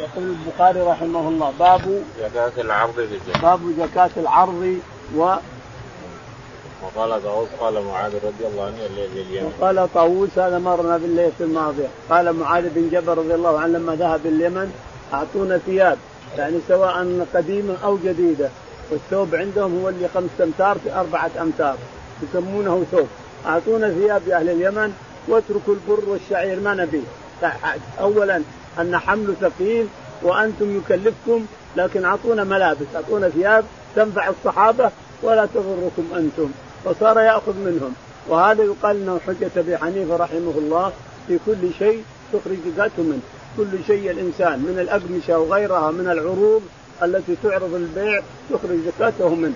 يقول البخاري رحمه الله باب زكاة العرض في الجنة. باب زكاة العرض و وقال طاووس قال معاذ رضي الله عنه لليمن وقال طاووس هذا مرنا بالليله الماضيه قال معاذ بن جبل رضي الله عنه لما ذهب اليمن أعطونا ثياب يعني سواء قديمة أو جديدة. والثوب عندهم هو اللي خمسة أمتار في أربعة أمتار يسمونه ثوب. أعطونا ثياب يا أهل اليمن واتركوا البر والشعير ما نبي. اولا أن حمل ثقيل وأنتم يكلفكم لكن أعطونا ملابس أعطونا ثياب تنفع الصحابة ولا تضركم أنتم. فصار يأخذ منهم. وهذا يقال إنه حجة أبي حنيفة رحمه الله في كل شيء تخرج زكاته منه. كل شيء الإنسان من الأقمشة وغيرها من العروض التي تعرض للبيع تخرج زكاته منه.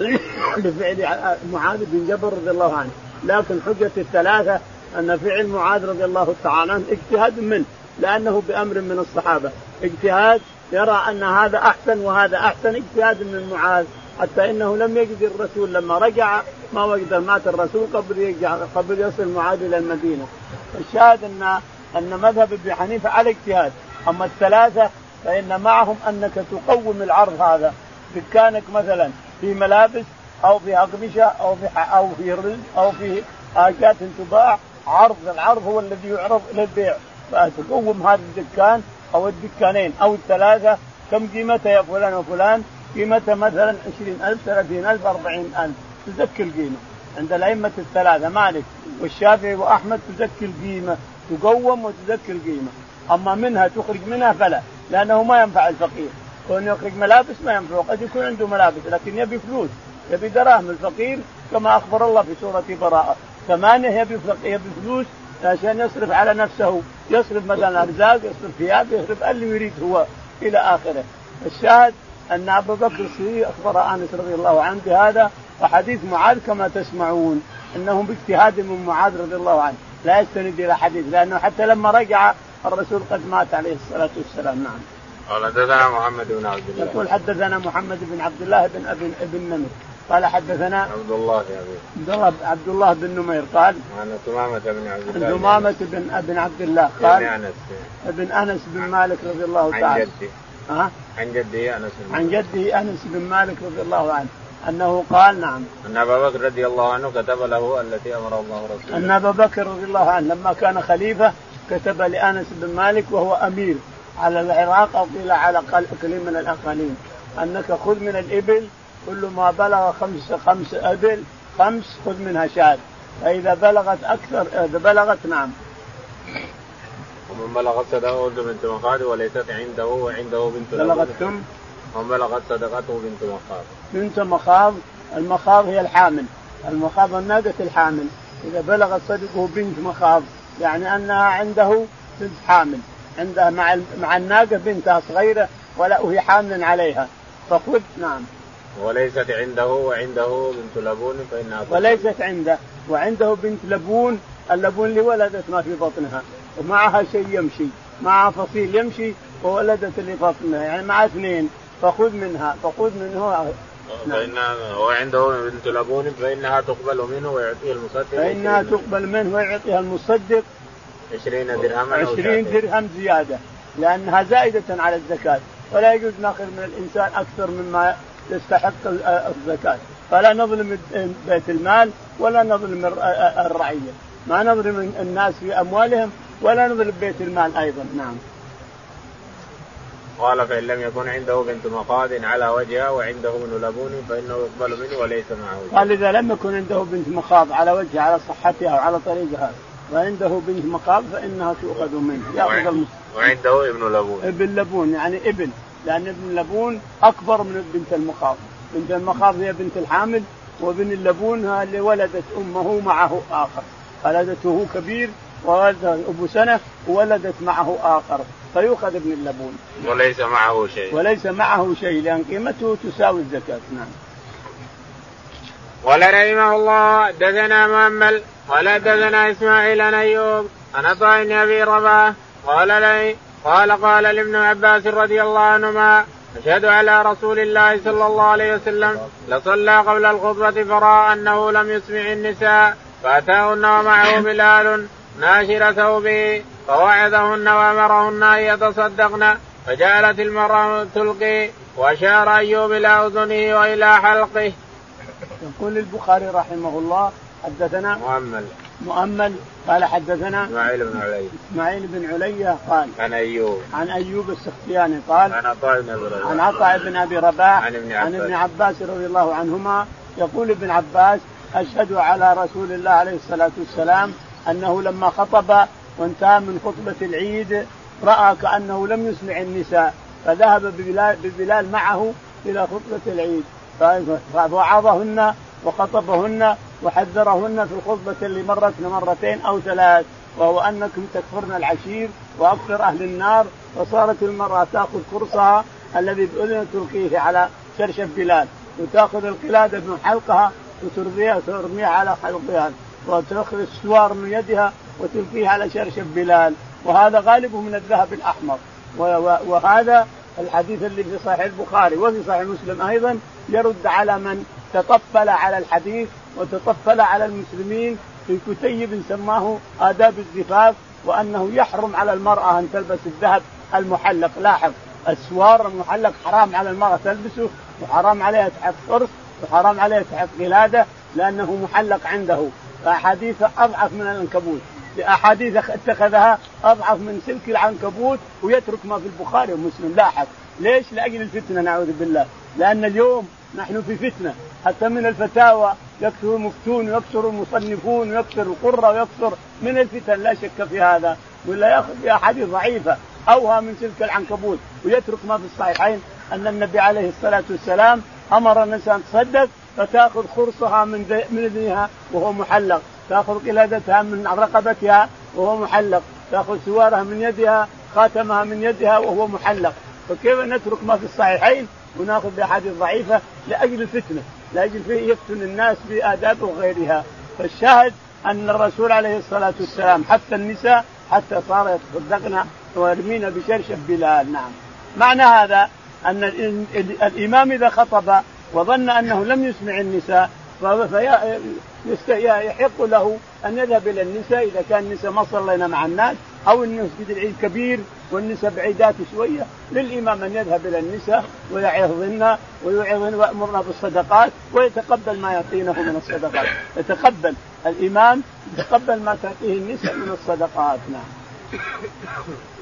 بفعل معاذ بن جبر رضي الله عنه. لكن حجة الثلاثة أن فعل معاذ رضي الله تعالى عنه اجتهاد منه. لأنه بأمر من الصحابة. اجتهاد يرى أن هذا أحسن وهذا أحسن اجتهاد من معاذ حتى إنه لم يجد الرسول. لما رجع ما وجد مات الرسول قبل يرجع قبل يصل معاذ إلى المدينة. الشاهد ان أن مذهب أبي حنيفة على اجتهاد، أما الثلاثة فإن معهم أنك تقوم العرض هذا. دكانك مثلا في ملابس أو في أقمشة أو في أو في رز أو في حاجات تباع عرض العرض هو الذي يعرض إلى البيع فتقوم هذا الدكان أو الدكانين أو الثلاثة كم قيمتها يا فلان وفلان؟ قيمتها مثلا 20000 30000 40000 تزكي القيمة. عند الأئمة الثلاثة مالك والشافعي وأحمد تزكي القيمة. تقوم وتزكي القيمة. أما منها تخرج منها فلا لأنه ما ينفع الفقير. كون يخرج ملابس ما ينفع قد يكون عنده ملابس لكن يبي فلوس يبي دراهم. الفقير كما أخبر الله في سورة براءة ثمانية يبي يبي فلوس عشان يصرف على نفسه. يصرف مثلا أرزاق يصرف ثياب يصرف اللي يريد هو إلى آخره. الشاهد أن أبو بكر الصديق أخبر آنس رضي الله عنه بهذا وحديث معاذ كما تسمعون انه باجتهاد من معاذ رضي الله عنه. لا يستند إلى حديث لأنه حتى لما رجع الرسول قد مات عليه الصلاة والسلام. نعم. قال حدثنا محمد بن عبد الله. يقول حدثنا محمد بن عبد الله بن ابن ابن نمر قال حدثنا عبد الله عبد الله عبد الله بن نمير قال عن ثمامة بن عبد الله ثمامة بن ابن عبد الله قال عن أنس. ابن أنس بن مالك رضي الله تعالى. عن جدي. ها؟ عن جده أنس بن عن جده أنس بن مالك رضي الله عنه. أنه قال نعم. أن أبا بكر رضي الله عنه كتب له التي أمر الله رسوله. أن أبا بكر رضي الله عنه لما كان خليفة كتب لأنس بن مالك وهو أمير على العراق أو قيل على اقليم من الاقاليم أنك خذ من الإبل كل ما بلغ خمس خمس أبل خمس خذ منها شاة. فإذا بلغت أكثر إذا بلغت نعم. ومن بلغت صدقته بنت مخاض وليست عنده وعنده بنت بلغت كم؟ ومن بلغت صدقته بنت مخاض. بنت مخاض. المخاض هي الحامل. المخاض الناقة الحامل. إذا بلغت صدقه بنت مخاض يعني أنها عنده بنت حامل. عندها مع مع الناقة بنتها صغيرة ولا وهي حامل عليها. فخذ نعم. وليست عنده وعنده بنت لبون فإنها وليست عنده وعنده بنت لبون اللبون اللي ولدت ما في بطنها. ومعها شيء يمشي معها فصيل يمشي وولدت اللي بطنها. يعني مع اثنين فخذ منها فخذ منه. فإن وعنده بنت لبون فإنها تقبل منه ويعطيها المصدق. فإنها تقبل منه ويعطيها المصدق. 20 درهما 20 درهم زيادة لأنها زائدة على الزكاة. ولا يجوز ناخذ من الإنسان أكثر مما يستحق الزكاة. فلا نظلم بيت المال ولا نظلم الرعية. ما نظلم الناس في أموالهم ولا نظلم بيت المال أيضا. نعم. قال فإن لم يكن عنده بنت مخاض على وجهها وعنده ابن لبون فإنه يقبل منه وليس معه. قال إذا لم يكن عنده بنت مخاض على وجهها على صحتها وعلى طريقها وعنده بنت مخاض فإنها تؤخذ منه. يأخذ وعنده ابن لبون. ابن لبون يعني ابن. لأن ابن لبون أكبر من بنت المخاض. بنت المخاض هي بنت الحامل وابن اللبون اللي ولدت أمه معه آخر. ولدته كبير وولدت أبو سنة وولدت معه آخر. فيؤخذ ابن اللبون. وليس معه شيء. وليس معه شيء لأن قيمته تساوي الزكاة. نعم. قال رحمه الله دثنا مؤمل قال دثنا إسماعيل عن أيوب عن عطاء بن أبي رباح قال لي قال قال لابن عباس رضي الله عنهما أشهد على رسول الله صلى الله عليه وسلم لصلى قبل الخطبة فرأى أنه لم يسمع النساء فأتاهن ومعه بلال ناشر ثوبه فوعظهن وأمرهن أن يتصدقن فجعلت المرأة تلقي وأشار أيوب إلى أذنه وإلى حلقه. يقول البخاري رحمه الله حدثنا مؤمل مؤمل. قال حدثنا إسماعيل بن علي. إسماعيل بن علي قال عن أيوب. عن أيوب السختياني قال عن عطاء بن أبي رباح. عن عطاء بن أبي رباح عن ابن عباس عن ابن عباس رضي الله عنهما. يقول ابن عباس أشهد على رسول الله عليه الصلاة والسلام أنه لما خطب وانتهى من خطبة العيد رأى كأنه لم يسمع النساء فذهب ببلال, ببلال معه إلى خطبة العيد. فوعظهن وخطبهن وحذرهن في الخطبة اللي مرتنا مرتين أو ثلاث وهو أنكم تكفرن العشير وأكثر أهل النار فصارت المرأة تأخذ قرصها الذي بأذن تلقيه على شرشف بلال وتأخذ القلادة من حلقها وترميها ترميها على حلقها وتأخذ السوار من يدها وتلقيه على شرشف بلال وهذا غالبه من الذهب الأحمر. وهذا الحديث اللي في صحيح البخاري وفي صحيح مسلم أيضا يرد على من تطفل على الحديث وتطفل على المسلمين في كتيب سماه آداب الزفاف وأنه يحرم على المرأة أن تلبس الذهب المحلق. لاحظ السوار المحلق حرام على المرأة تلبسه وحرام عليها تحط قرص وحرام عليها تحط قلادة لأنه محلق عنده. فأحاديث أضعف من العنكبوت. لأحاديث اتخذها أضعف من سلك العنكبوت ويترك ما في البخاري ومسلم. لاحظ ليش؟ لأجل الفتنة نعوذ بالله؟ لأن اليوم نحن في فتنة. حتى من الفتاوى يكثر المفتون ويكثر المصنفون ويكثر القرة ويكثر من الفتن لا شك في هذا. ولا يأخذ باحاديث ضعيفة. اوها من سلك العنكبوت. ويترك ما في الصحيحين أن النبي عليه الصلاة والسلام أمر الناس أن تصدق فتأخذ خرصها من من اذنها وهو محلق، تأخذ قلادتها من رقبتها وهو محلق، تأخذ سوارها من يدها، خاتمها من يدها وهو محلق، فكيف نترك ما في الصحيحين؟ وناخذ بأحاديث ضعيفة لأجل الفتنة، لأجل يفتن الناس بآداب وغيرها، فالشاهد أن الرسول عليه الصلاة والسلام حث النساء حتى صار يتصدقن ويرمين بشرشف بلال، نعم. معنى هذا أن الإمام إذا خطب وظن أنه لم يسمع النساء فيحق له أن يذهب إلى النساء إذا كان النساء ما صلينا مع الناس أو إن مسجد العيد كبير والنساء بعيدات شوية للإمام أن يذهب إلى النساء ويعظهن ويوعظهن ويأمرن بالصدقات ويتقبل ما يعطينه من الصدقات. يتقبل الإمام يتقبل ما تعطيه النساء من الصدقات. نعم.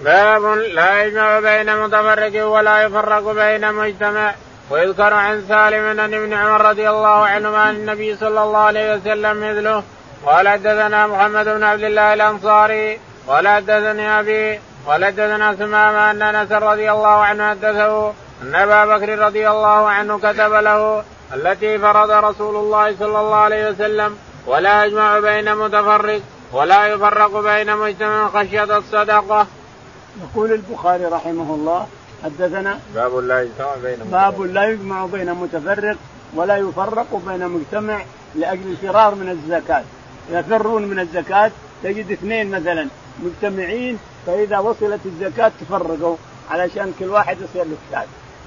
باب لا يجمع بين متفرق ولا يفرق بين مجتمع. ويذكر عن سالم عن ابن عمر رضي الله عنهما عن النبي صلى الله عليه وسلم مثله قال حدثنا محمد بن عبد الله الأنصاري قال حدثني أبي قال حدثنا سمامه أن أنس رضي الله عنه حدثه أن أبا بكر رضي الله عنه كتب له التي فرض رسول الله صلى الله عليه وسلم ولا يجمع بين متفرق ولا يفرق بين مجتمع خشية الصدقة. يقول البخاري رحمه الله حدثنا باب لا يجمع بين باب لا يجمع بين متفرق ولا يفرق بين مجتمع لأجل الفرار من الزكاة يفرون من الزكاة تجد اثنين مثلا مجتمعين فإذا وصلت الزكاة تفرقوا علشان كل واحد يصير له شاة.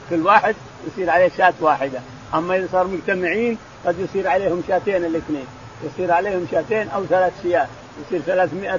كل واحد يصير عليه شاة واحدة. أما إذا صار مجتمعين قد يصير عليهم شاتين الاثنين. يصير عليهم شاتين أو ثلاث شياة. يصير 300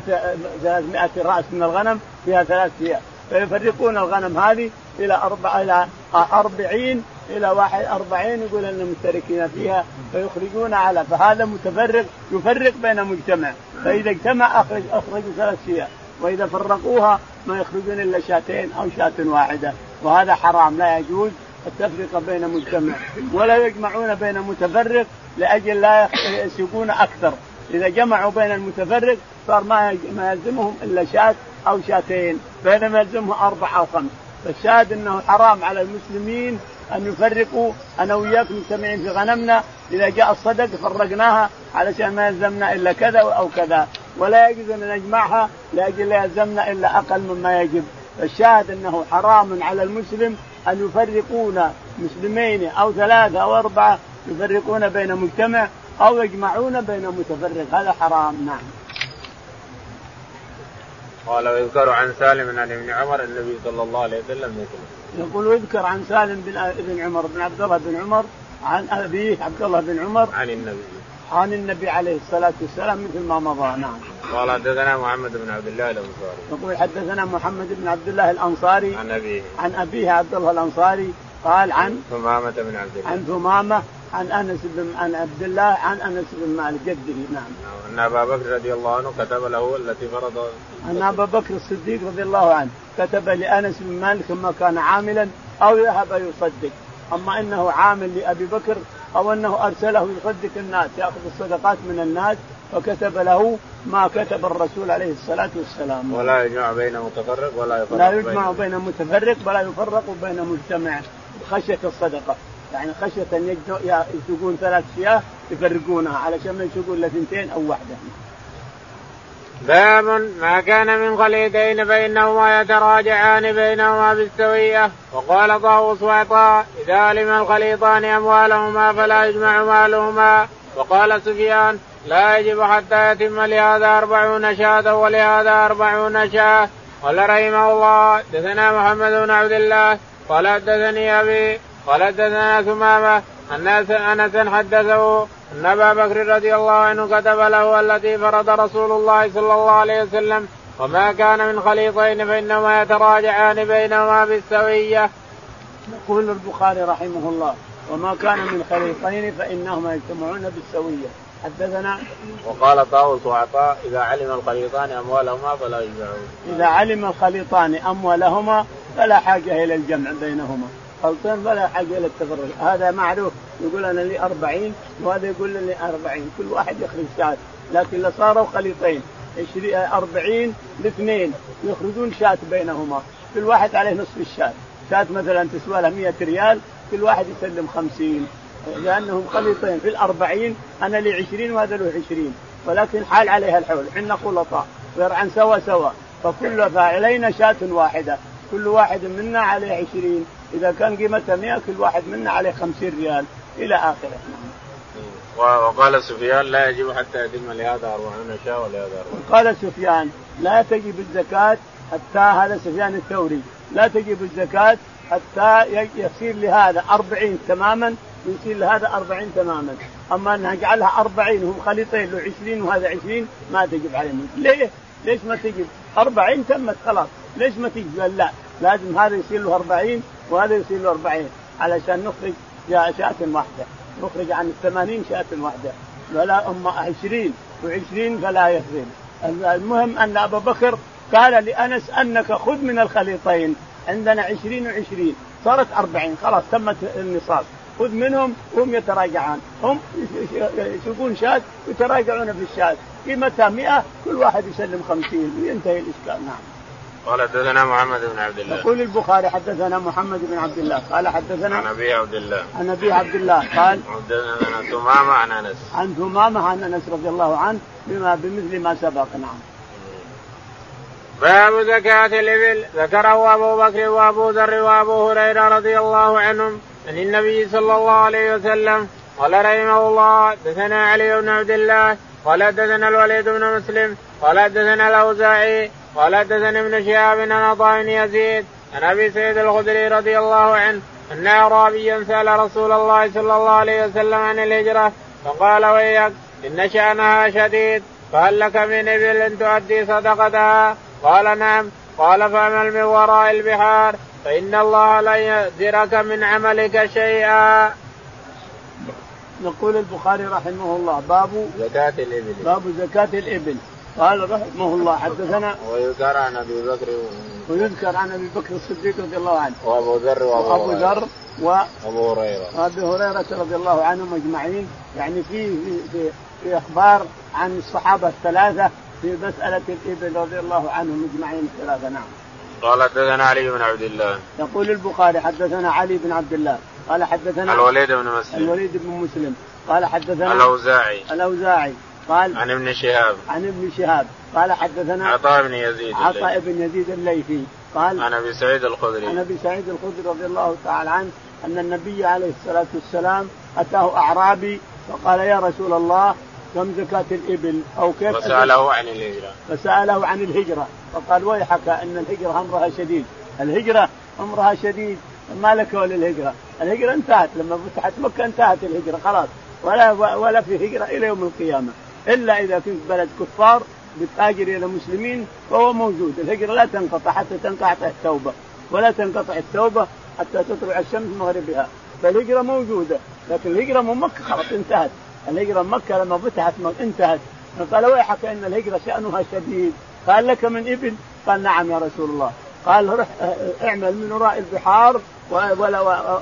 300 رأس من الغنم فيها ثلاث شياة. فيفرقون الغنم هذه إلى أربع إلى 40 إلى واحد أربعين يقول أن مشتركين فيها فيخرجون على فهذا متفرق يفرق بين مجتمع. فإذا اجتمع أخرج أخرجوا ثلاث شياء وإذا فرقوها ما يخرجون إلا شاتين أو شاة واحدة. وهذا حرام لا يجوز التفرقة بين مجتمع. ولا يجمعون بين متفرق لأجل لا يسيقون أكثر. إذا جمعوا بين المتفرق صار ما ما يلزمهم إلا شاة أو شاتين بينما يلزمهم أربع أو خمس. فالشاهد أنه حرام على المسلمين أن يفرقوا أنا وياك مجتمعين في غنمنا إذا جاء الصدق فرقناها علشان ما يلزمنا إلا كذا أو كذا ولا يجوز أن نجمعها لأجل لا يلزمنا إلا أقل مما يجب فالشاهد أنه حرام على المسلم أن يفرقون مسلمين أو ثلاثة أو أربعة يفرقون بين مجتمع أو يجمعون بين متفرق هذا حرام نعم. قال ويذكر عن سالم عن ابن عمر النبي صلى الله عليه وسلم مثله. يقول ويذكر عن سالم بن ابن عمر بن عبد الله بن عمر عن أبيه عبد الله بن عمر عن النبي. عن النبي عليه الصلاة والسلام مثل ما مضى. نعم. قال حدثنا محمد بن عبد الله الأنصاري. يقول حدثنا محمد بن عبد الله الأنصاري عن أبيه. عن أبيه عبد الله الأنصاري قال عن ثمامة بن عبد الله. عن ثمامة عن أنس بن عن عبد الله عن أنس بن مالك. جده نعم. أن أبا بكر رضي الله عنه كتب له التي فرض. أن أبا بكر الصديق رضي الله عنه كتب لأنس بن مالك ثم كان عاملا أو يذهب يصدق. أما إنه عامل لأبي بكر أو إنه أرسله يصدق الناس يأخذ الصدقات من الناس فكتب له ما كتب الرسول عليه الصلاة والسلام. ولا يجمع بين متفرق ولا يفرق لا يجمع بين متفرق ولا يفرق بين مجتمع. خشية الصدقة. يعني خشية أن يسوقون ثلاث شياه يفرقونها علشان ما يسوقون إلا اثنتين أو واحدة. باب ما كان من خليتين فانهما يتراجعان بينهما بالسوية وقال طاووس وعطاء إذا علم الخليطان أموالهما فلا يجمع مالهما وقال سفيان لا يجب حتى يتم لهذا أربعون شاة ولهذا أربعون شاة قال رحمه الله دثنا محمد بن عبد الله قال حدثني أبي قال حدثنا ثمامة أن أنس حدثه أن أبا بكر رضي الله عنه كتب له التي فرض رسول الله صلى الله عليه وسلم وما كان من خليطين فإنما يتراجعان بينهما بالسوية. يقول البخاري رحمه الله وما كان من خليطين فإنهما يجتمعون بالسوية حدثنا وقال طاووس وعطاء إذا علم الخليطان أموالهما فلا يجمعون. إذا علم الخليطان أموالهما فلا حاجة إلى الجمع بينهما. خلطين فلا حاجة إلى التفرق، هذا معروف. يقول أنا لي 40 وهذا يقول لي 40 كل واحد يخرج شاة. لكن لو صاروا خليطين 20 40 لاثنين يخرجون شاة بينهما. كل واحد عليه نصف الشاة. شاة مثلا تسوى لها 100 ريال كل واحد يسلم 50 لأنهم خليطين. في الأربعين أنا لي 20 وهذا له 20 ولكن حال عليها الحول. حنا خلطاء. عن سوا سوا. فكل فعلينا شاة واحدة. كل واحد منا عليه 20 إذا كان قيمتها 100 كل واحد منا عليه 50 ريال. إلى آخره. وقال سفيان لا يجب حتى يتم لهذا 40 شاة ولهذا 40 قال سفيان لا تجب الزكاة حتى هذا سفيان الثوري لا تجب الزكاة حتى يصير لهذا 40 تماما يصير لهذا 40 تماما. أما ان نجعلها 40 هم خليطين له 20 وهذا 20 ما تجب عليهم. ليه؟ ليش ما تجب؟ 40 تمت خلاص. ليش ما تجب؟ لا. لازم هذا يصير له 40 وهذا يصير له 40 علشان نخرج شاة واحدة. نخرج عن الثمانين شاة واحدة. ولا أما 20 و20 فلا يخرج المهم أن أبا بكر قال لأنس أنك خذ من الخليطين. عندنا 20 و20 صارت 40 خلاص تمت النصاب. خذ منهم وهم يتراجعان هم يسوقون شاة يتراجعون في الشاة قيمتها 100 كل واحد يسلم 50 وينتهي الاشكال نعم. قال حدثنا محمد بن عبد الله. يقول البخاري حدثنا محمد بن عبد الله. قال حدثنا عن أبي عبد الله. عن أبي عبد الله. قال حدثنا ثمامة عن أنس. عن ثمامة عن أنس رضي الله عنه بما بمثل ما سبق. نعم. باب زكاة الإبل. ذكره أبو بكر وأبو ذر وأبو هريرة رضي الله عنهم عن النبي صلى الله عليه وسلم. قال رحمه الله دثنا علي بن عبد الله. قال دثنا الوليد بن مسلم. قال دثنا الأوزاعي. قال دثنا ابن شهاب عن عطاء يزيد عن أبي سعيد الخدري رضي الله عنه أن اعرابيا سأل رسول الله صلى الله عليه وسلم عن الهجرة فقال ويك إن شأنها شديد فهل لك من إبل تؤدي صدقتها؟ قال نعم قال فاعمل من وراء البحار فإن الله لن يزرك من عملك شيئا. يقول البخاري رحمه الله باب زكاة الإبل باب زكاة الإبل قال رحمه الله حدثنا ويذكر عن أبي بكر ويذكر عن أبي بكر الصديق رضي الله عنه. وأبو ذر وأبو ذر وابو هريرة. وابي هريرة رضي الله عنهم أجمعين. يعني في في, في, في أخبار عن الصحابة الثلاثة في مسألة الإبل رضي الله عنهم أجمعين الثلاثه نعم. قال حدثنا علي بن عبد الله. يقول البخاري حدثنا علي بن عبد الله. قال حدثنا الوليد بن مسلم. الوليد بن مسلم. قال حدثنا الأوزاعي. الأوزاعي. قال عن ابن شهاب. عن ابن شهاب. قال حدثنا عطاء بن يزيد عطاء بن يزيد الليثي. قال عن أبي سعيد الخدري. عن أبي سعيد الخدري رضي الله تعالى عنه أن النبي عليه الصلاة والسلام أتاه أعرابي فقال يا رسول الله كم زكاة الإبل؟ أو كيف فسأله عن الهجرة. فسأله عن الهجرة. فقال ويحك إن الهجرة أمرها شديد. الهجرة أمرها شديد. ما لك وللهجرة الهجرة انتهت. لما فتحت مكة انتهت الهجرة. خلاص. ولا ولا في هجرة إلى يوم القيامة. إلا إذا كنت بلد كفار بتهاجر إلى المسلمين فهو موجود. الهجرة لا تنقطع حتى تنقطع التوبة ولا تنقطع التوبة حتى تطلع الشمس مغربها. فالهجرة موجودة لكن الهجرة من مكة خلاص انتهت. الهجرة من مكة لما فتحت انتهت. قال ويحك إن الهجرة شأنها شديد. قال لك من ابن قال نعم يا رسول الله. قال رح اعمل من وراء البحار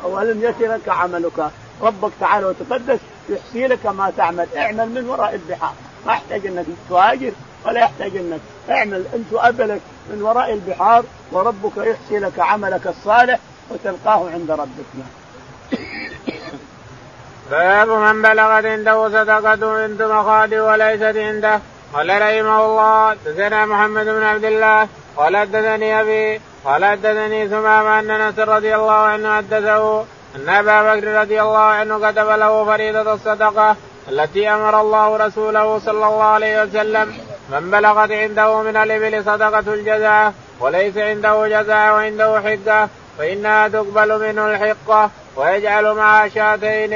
ولم يترك عملك. ربك تعالى وتقدس يحصي لك ما تعمل. اعمل من وراء البحار. ما يحتاج إنك تهاجر ولا يحتاج إنك اعمل. أنت وابلك من وراء البحار وربك يحصي لك عملك الصالح وتلقاه عند ربك. باب من بلغت عنده صدقة بنت مخاض وليست عنده قال رحمه الله حدثنا محمد بن عبد الله قال أبي قال حدثني ثمامة أن أنس رضي الله عنه حدثه. أن أبا بكر رضي الله عنه كتب له فريضة الصدقة التي أمر الله رسوله صلى الله عليه وسلم من بلغت عنده من الإبل صدقة الجزاء وليس عنده جزاء وعنده حقة فإنها تقبل منه الحقة ويجعل معها شاتين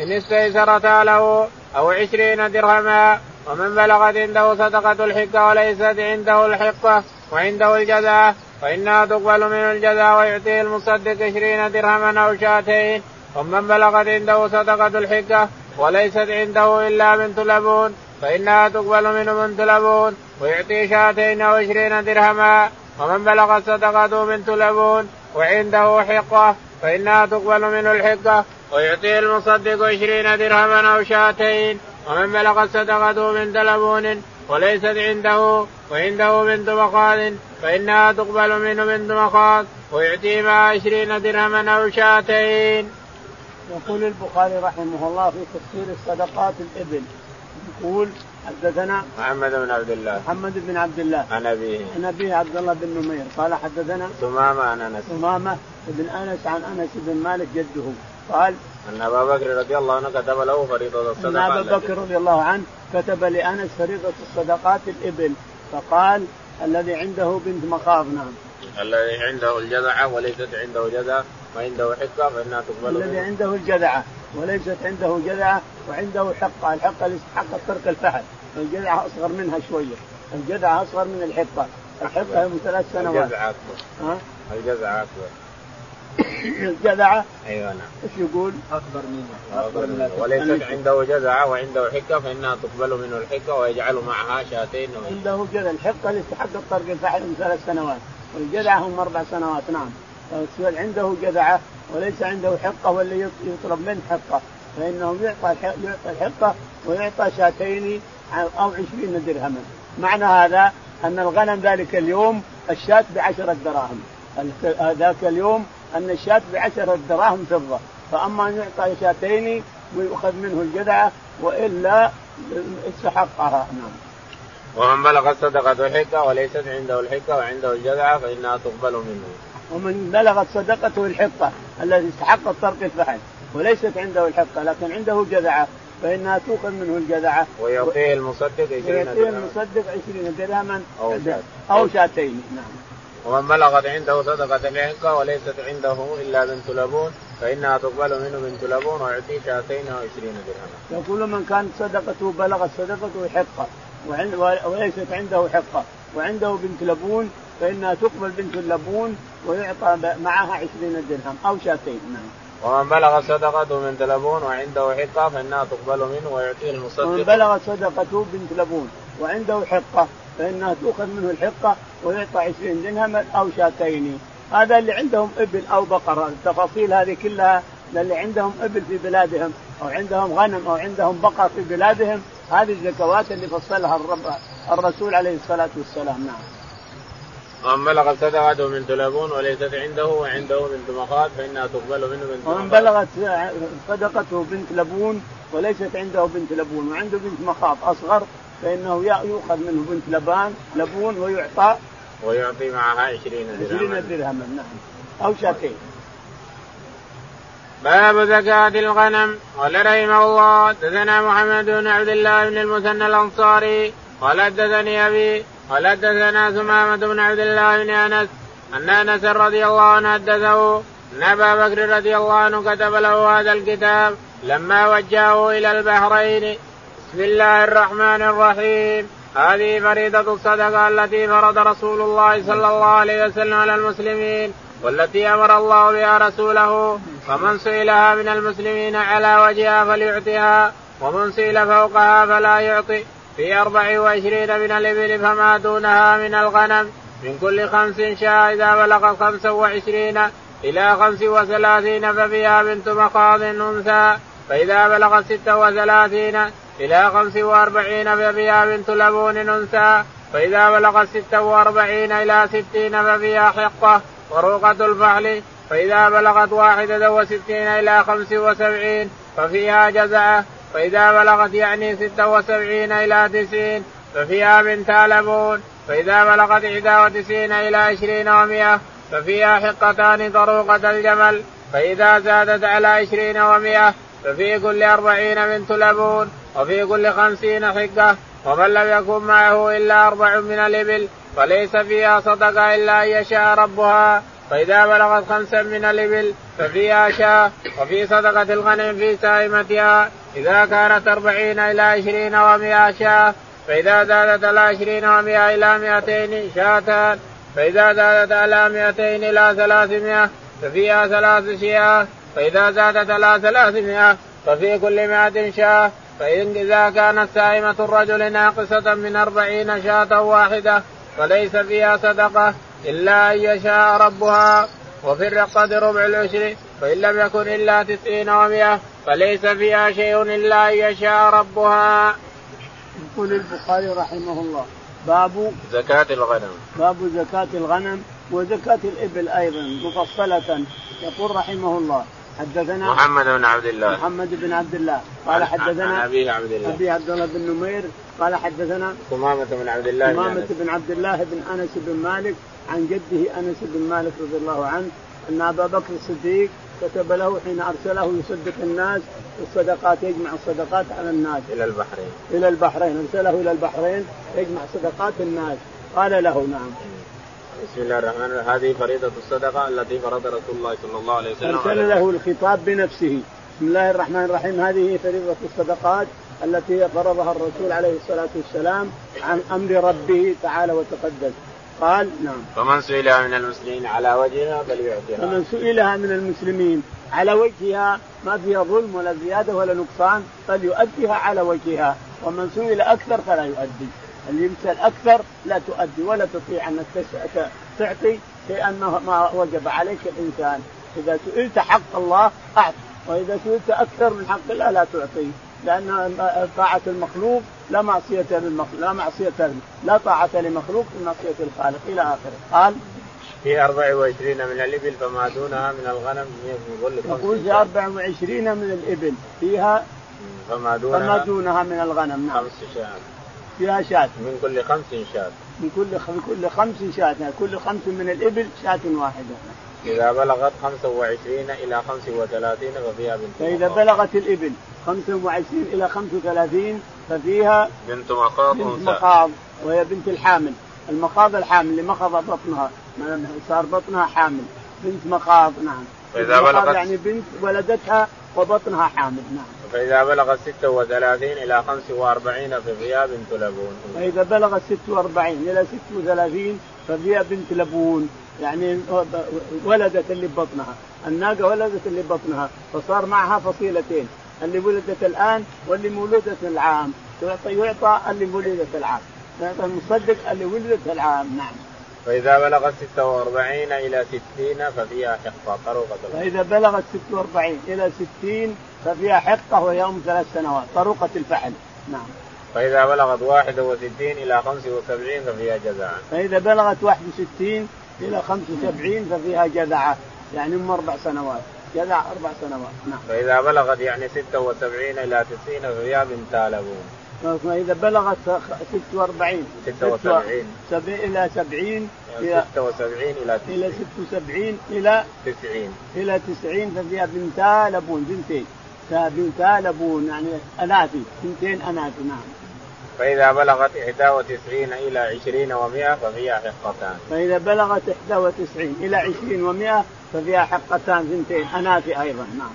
إن استيسرتا له أو عشرين درهما ومن بلغت عنده صدقة الحقة وليست عنده الحقة وعنده الجزاء فإنها تقبل منه الجزاء ويعطيه المصدق عشرين درهما أو شاتين ومن بلغت عنده صدقة الحقة وليست عنده إلا بنت لبون فإنها تقبل منه بنت لبون ويعطي شاتين أو عشرين درهما ومن بلغت صدقته بنت لبون وعنده حقة فإنها تقبل منه الحقة ويعطيه المصدق عشرين درهما أو شاتين ومن بلغت صدقته بنت لبون وليست عنده وعنده بنت مخاض فإنها تقبل منه بنت مخاض ويعطيه مع عشرين درهما أو شاتين. يقول البخاري رحمه الله في تفسير الصدقات الإبل. يقول حدثنا محمد بن عبد الله. محمد بن عبد الله. عن أبيه. عن أبيه عبد الله بن نمير. قال حدثنا ثمامة عن أنس. ثمامة بن أنس عن أنس بن مالك جده. قال أن أبا بكر رضي الله عنه كتب له فريضة الصدقات. ان أبا بكر رضي الله عنه كتب لأنس فريضة الصدقات الإبل. فقال الذي عنده بنت مخاض نعم. الذي عنده الجذعة وليست عنده جذع وعنده حقة فإنها تقبل الذي عنده الجذعة وليست عنده جذعة وعنده حقة الحقة اللي استحقت ترك الفحل. الجذعة أصغر منها شوية. الجذعة أصغر من الحقة. الحقة من ثلاث سنوات. الجذعة أكبر. ها؟ الجذعة أكبر. الجذعة أيوه نعم. إيش يقول؟ أكبر منها أكبر منها وليست عنده جذعه وعنده حكة فإنها تقبل منه الحكة ويجعل معها شاتين. عنده جذع. الحقه اللي استحق طرق الفحل من ثلاث سنوات. والجذعه هم أربع سنوات نعم. عنده جذعه وليس عنده حقة واللي يطلب منه حقة. فانه يعطى يعطى الحقة ويعطى شاتين أو عشرين درهما معنى هذا أن الغنم ذلك اليوم الشاة بعشرة دراهم. ذاك اليوم أن الشاة بعشرة دراهم فضة فأما أن يعطى شاتين ويؤخذ منه الجذعه وإلا استحقها نعم. ومن بلغ الصدقة الحكة وليست عنده الحكة وعنده الجذعة فإنها تقبل منه. ومن بلغت صدقته الحقة الذي استحق ترك الفحل وليست عنده الحقة لكن عنده جذعة فإنها تؤخذ منه الجذعة ويعطيه المصدق 20 ويعطيه المصدق 20 درهما أو شاتين نعم. ومن بلغت عنده صدقة الحقة وليست عنده إلا بنت لبون فإنها تقبل منه بنت لبون ويعطيه شاتين أو 20 درهما. يقول من كانت صدقته بلغت صدقته حقة وليست عنده حقة وعنده بنت لبون فإنها تقبل بنت اللبون ويعطى معها عشرين درهم أو شاتين نعم. ومن بلغ صدقته بنت لبون وعنده حقة فإنها تقبل منه ويعطيه المصدق ومن بلغ صدقته بنت لبون وعنده حقة فإنها تؤخذ منه الحقة ويعطى عشرين درهم أو شاتين. هذا اللي عندهم إبل أو بقرة. التفاصيل هذه كلها للي عندهم إبل في بلادهم أو عندهم غنم أو عندهم بقر في بلادهم. هذه الزكوات اللي فصلها الرب الرسول عليه الصلاة والسلام. نعم. ومن بلغت صدقته من تلبون وليست عنده وعنده بنت مخاض فإنها تقبل منه بنت ومن بلغت صدقته بنت لبون وليست عنده بنت لبون وعنده بنت مخاض أصغر. فإنه يؤخذ منه بنت لبان لبون ويعطى ويعطي معها 20 درهما. 20 درهما نعم. أو شاتين. باب زكاة الغنم. قال رحمه الله دثنا محمد بن عبد الله بن المثنى الأنصاري. قال حدثني أبي قال حدثنا ثمامة بن عبد الله بن أنس. أن أنس رضي الله عنه حدثه أن أبا بكر رضي الله عنه كتب له هذا الكتاب. لما وجهه إلى البحرين بسم الله الرحمن الرحيم. هذه فريضة الصدقة التي فرض رسول الله صلى الله عليه وسلم على المسلمين والتي أمر الله بها رسوله. فمن سئلها من المسلمين على وجهها فليعطيها ومن سئل فوقها فلا يعطي. في أربع وعشرين من الإبل فما دونها من الغنم. من كل خمس شاء إذا بلغ خمسا وعشرين إلى خمس وثلاثين ففيها بنت مخاض أنثى. فإذا بلغت ستة وثلاثين إلى خمس وأربعين ففيها بنت لبون أنثى. فإذا بلغت ستة وأربعين إلى ستين ففيها حقة وروقة الفحل فإذا بلغت واحدة وستين إلى خمس وسبعين ففيها جزعة. فإذا بلغت يعني ستة وسبعين إلى تسعين ففيها بنت لبون فإذا بلغت إحدى وتسعين إلى عشرين ومئة ففيها حقتان طروقة الجمل. فإذا زادت على عشرين ومئة ففي كل أربعين بنت لبون وفي كل خمسين حقة ومن لم يكن معه إلا أربع من الإبل فليس فيها صدقة إلا أن يشاء ربها. فإذا بلغت خمسا من الإبل ففيها شاة وفي صدقة الغنم في سائمتها. إذا كانت أربعين إلى عشرين ومئة شاة فإذا زادت على عشرين ومئة إلى مئتين شاتان فإذا زادت على مئتين إلى ثلاثمائة ففيها ثلاث شياه. فإذا زادت على ثلاثمائة ففي كل مائة شاة فإن إذا كانت سائمة الرجل ناقصة من أربعين شاة واحدة فليس فيها صدقة إلا أن يشاء ربها. وفي الرقة ربع العشر فإن لم يكن إلا تسعين ومئة فليس فيها شيء إلا أن يشاء ربها. يقول البخاري رحمه الله باب زكاة الغنم. باب زكاة الغنم وزكاة الإبل أيضا مفصلة يقول رحمه الله. حدثنا محمد بن عبد الله. محمد بن عبد الله. قال حدثنا عن ابي عبد الله. أبي عبد الله بن نمير. قال حدثنا ثمامة بن عبد الله ثمامة بن عبد الله بن أنس بن مالك. عن جده أنس بن مالك رضي الله عنه أن أبا بكر الصديق كتب له حين أرسله يصدق الناس الصدقات يجمع الصدقات على الناس. إلى البحرين. إلى البحرين. أرسله إلى البحرين يجمع صدقات الناس. قال له نعم. بسم الله الرحمن الرحيم. هذه فريضة الصدقة التي فرض رسول الله صلى الله عليه وسلم أرسل له الخطاب بنفسه. بسم الله الرحمن الرحيم. هذه فريضة الصدقات التي فرضها الرسول عليه الصلاة والسلام عن أمر ربه تعالى وتقدس قال نعم. فمن سئلها من المسلمين على وجهها فليعطيها. فمن سئلها من المسلمين على وجهها ما فيها ظلم ولا زيادة ولا نقصان فليؤديها على وجهها. ومن سئل أكثر فلا يؤدي. اللي يسال أكثر لا تؤدي ولا تطيع انك تعطي شيئا ما وجب عليك الإنسان. إذا سئلت حق الله أعط. وإذا سئلت أكثر من حق الله لا تعطي. لأن طاعة المخلوق لا معصية للمخلوق لا معصية لا طاعة لمخلوق في معصية الخالق. إلى آخره. قال في 24 من الإبل فما دونها من الغنم يقول في 24 من الإبل. فيها فما دونها فما دونها من الغنم. نعم. خمس شاة فيها شاة. من كل خمس شاة. من كل من كل خمس شاة. يعني كل خمس من الإبل شاة واحدة. إذا بلغت 25 إلى 35 ففيها بنت فإذا مخاض. بلغت الإبل 25 إلى 35 ففيها بنت مخاض بنت مخاض وهي بنت الحامل. المخاض الحامل اللي مخض بطنها صار بطنها حامل. بنت مخاض نعم. فإذا بلغت يعني بنت ولدتها وبطنها حامل نعم. فإذا بلغت 36 إلى 45 ففيها بنت لبون فإذا بلغت 46 إلى 36 ففيها بنت لبون يعني ولدت اللي ببطنها. الناقة ولدت اللي ببطنها. فصار معها فصيلتين. اللي ولدت الآن واللي مولودة العام. يعطى اللي ولدت العام. يعطى المصدق اللي ولدت العام. نعم. فإذا بلغت 46 إلى 60 ففيها حقة. طروقة فإذا بلغت 46 إلى 60 ففيها حقة وهي أم ثلاث سنوات. طروقة الفحل. نعم. فإذا بلغت 61 إلى 75 ففيها جزعة. فإذا بلغت 61 إلى 75 ففيها جذعة يعني أم أربع سنوات. جذع أربع سنوات. نعم. فإذا بلغت يعني 76 إلى 90 ففيها بنت لبون. فإذا بلغت 46 76 إلى 70 إلى 76 إلى 90 إلى 76 إلى 90 إلى 90 ففيها بنتا لبون بنتين. بنتا لبون يعني أناثي بنتين أناثي نعم. فإذا بلغت 91 إلى 20 و100 ففيها حقتان. فإذا بلغت 91 إلى 20 و100 ففيها حقتان بنتين أناثي أيضا نعم.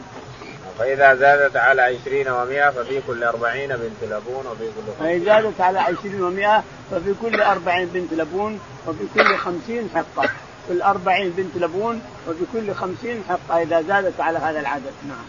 فإذا زادت على عشرين ومائة ففي كل أربعين بنت لبون وفي كل فإذا زادت على عشرين ومائة ففي كل أربعين بنت لبون وفي كل خمسين حقة. كل أربعين بنت لبون وفي كل خمسين حقة إذا زادت على هذا العدد. نعم.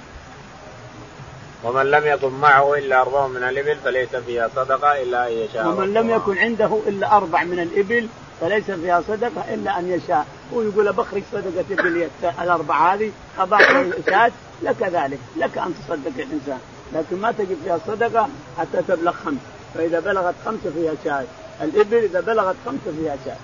ومن لم يكن معه إلا أربع من الإبل فليس فيها صدقة إلا أن يشاء. ومن لم يكن عنده إلا أربع من الإبل فليس فيها صدقة إلا أن يشاء. هو يقول بخرج صدقة ابل الاربع هذه اباع شاة لك ذلك. لك أن تصدق الإنسان. لكن ما تجد فيها صدقة حتى تبلغ خمس. فإذا بلغت خمسه فيها شاة الإبل إذا بلغت خمسه فيها شاة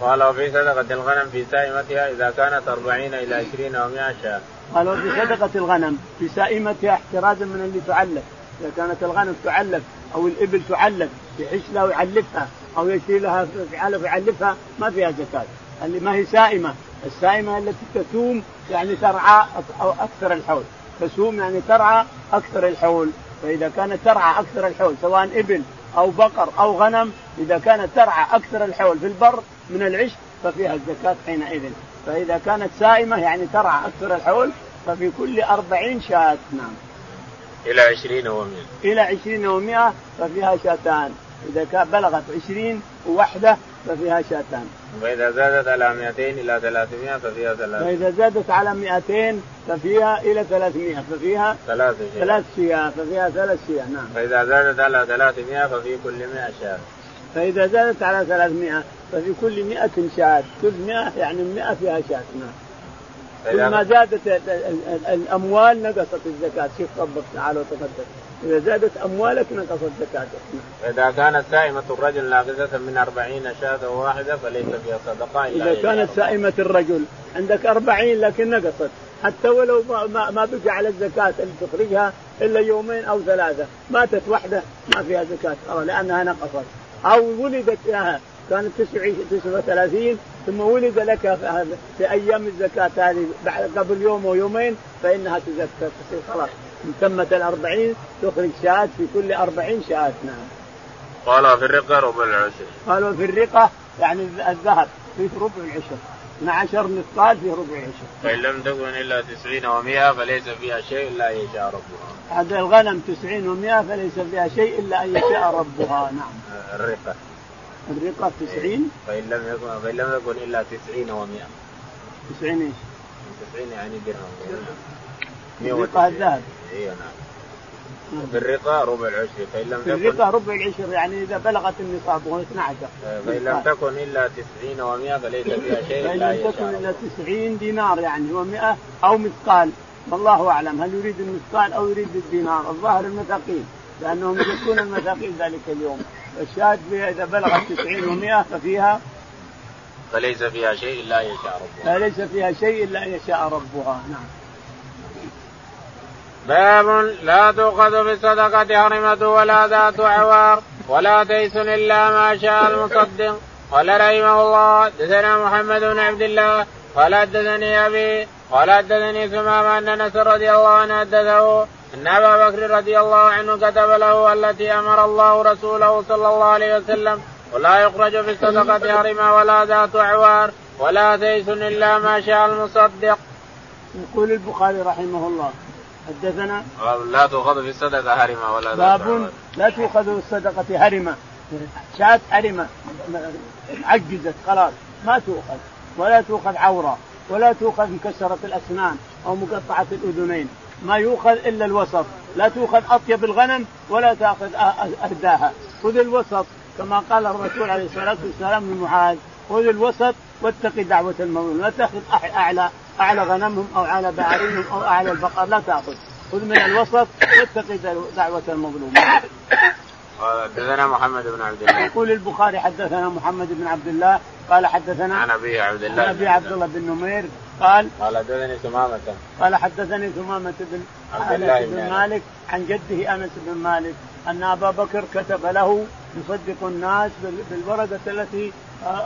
قال وفي صدقة الغنم في سائمتها إذا كانت أربعين إلى عشرين ومائة شاة. قال وفي صدقة الغنم في سائمتها احترازا من اللي تعلق إذا كانت الغنم تعلق أو الإبل تعلق يحش لها ويعلفها أو يشيلها في علف ويعلفها ما فيها زكاة. اللي ما هي سائمة. السائمة التي تسوم يعني ترعى أو أكثر الحول. تسوم يعني ترعى أكثر الحول. فإذا كانت ترعى أكثر الحول سواء إبل أو بقر أو غنم إذا كانت ترعى أكثر الحول في البر من العشب ففيها الزكاة حينئذ. فإذا كانت سائمة يعني ترعى أكثر الحول ففي كل أربعين شاة نعم. إلى عشرين ومئة إلى عشرين ومئة ففيها شاتان. إذا كان بلغت عشرين وحدة ففيها شاتان. وإذا زادت على 200 إلى 300 ففيها ثلاث فإذا زادت على 200 ففيها إلى 300 ففيها ثلاث شياه. ثلاث شياه ففيها ثلاث شياه نعم. فإذا زادت على 300 ففي كل 100 شاة. فإذا زادت على 300 ففي كل 100 شاة كل 100 يعني 100 فيها شاة نعم. كل ما زادت الأموال نقصت الزكاة. شوف ربك تعالى وتقدم. إذا زادت أموالك نقصت زكاتك إذا كانت سائمة الرجل ناقصة من أربعين شاة واحدة فليس فيها صدقة إذا كانت سائمة الرجل عندك أربعين لكن نقصت. حتى ولو ما, ما بقى على الزكاة اللي تخرجها إلا يومين أو ثلاثة. ماتت وحدة ما فيها زكاة. لأنها نقصت. أو ولدت لها. كانت 39 ثم ولد لك في أيام الزكاة هذه بعد قبل يوم ويومين فإنها تزكى تصير خلاص تمت الأربعين تخرج شاة في كل أربعين شاة نعم. قال في الرقة ربع العشر. قالوا في الرقة يعني الذهب في ربع العشر. 12 مثقال في ربع العشر. فإن لم تكن إلا 90 و100 فليس فيها شيء إلا أن يشاء ربها. هذا الغنم 90 و100 فليس فيها شيء إلا أن يشاء ربها نعم. الرقة. الرقة 90 فإن لم يكن فإن لم يكن إلا 90 و100 90 إيش؟ 90 يعني درهم. الرقة الذهب. اي نعم. في الرقة ربع العشر فإن لم تكن الرقة ربع العشر يعني إذا بلغت النصاب وهو 12 فإن لم تكن إلا 90 و100 فليس فيها شيء فإن لم تكن إلا 90 دينار يعني و100 أو مثقال. والله أعلم هل يريد المثقال أو يريد الدينار؟ الظاهر المثاقيل لأنهم يزكون المثاقيل ذلك اليوم. الشاة إذا بلغت 90 و100 ففيها فليس فيها شيء إلا أن يشاء ربها. فليس فيها شيء إلا أن يشاء ربها. نعم. باب لا تؤخذ في الصدقة هرمة ولا ذات عوار ولا تيس إلا ما شاء المصدق. قال رحمه الله حدثنا محمد بن عبد الله قال حدثني أبي قال حدثني ثمام أن أنس رضي الله عنه حدثه أن أبا بكر رضي الله عنه كتب له التي أمر الله رسوله صلى الله عليه وسلم ولا يخرج في الصدقة هرما ولا ذات عوار ولا تيس إلا ما شاء المصدق. يقول البخاري رحمه الله حدثنا لا تؤخذ في الصدقة هرمه ولا ذات باب لا تؤخذ في الصدقة هرمه شاة هرمه عجزت خلاص ما تؤخذ. ولا تؤخذ عورة ولا تؤخذ مكسره الأسنان أو مقطعة الأذنين. ما يؤخذ إلا الوسط. لا تؤخذ أطيب الغنم ولا تأخذ أرداها. خذ الوسط. كما قال الرسول عليه الصلاة والسلام لمعاذ خذ الوسط واتق دعوة المظلوم لا تأخذ اعلى أعلى غنمهم أو أعلى بعارهم أو أعلى البقر. لا تأخذ. خذ من الوسط واتق دعوة المظلوم حدثنا محمد بن عبد الله. يقول البخاري حدثنا محمد بن عبد الله قال حدثنا عن أبي عبد الله عن أبي عبد الله بن نمير قال قال حدثني ثمامة. قال حدثني ثمامة بن عبد الله بن مالك عن جده أنس بن مالك أن أبا بكر كتب له يصدق الناس بالورقه التي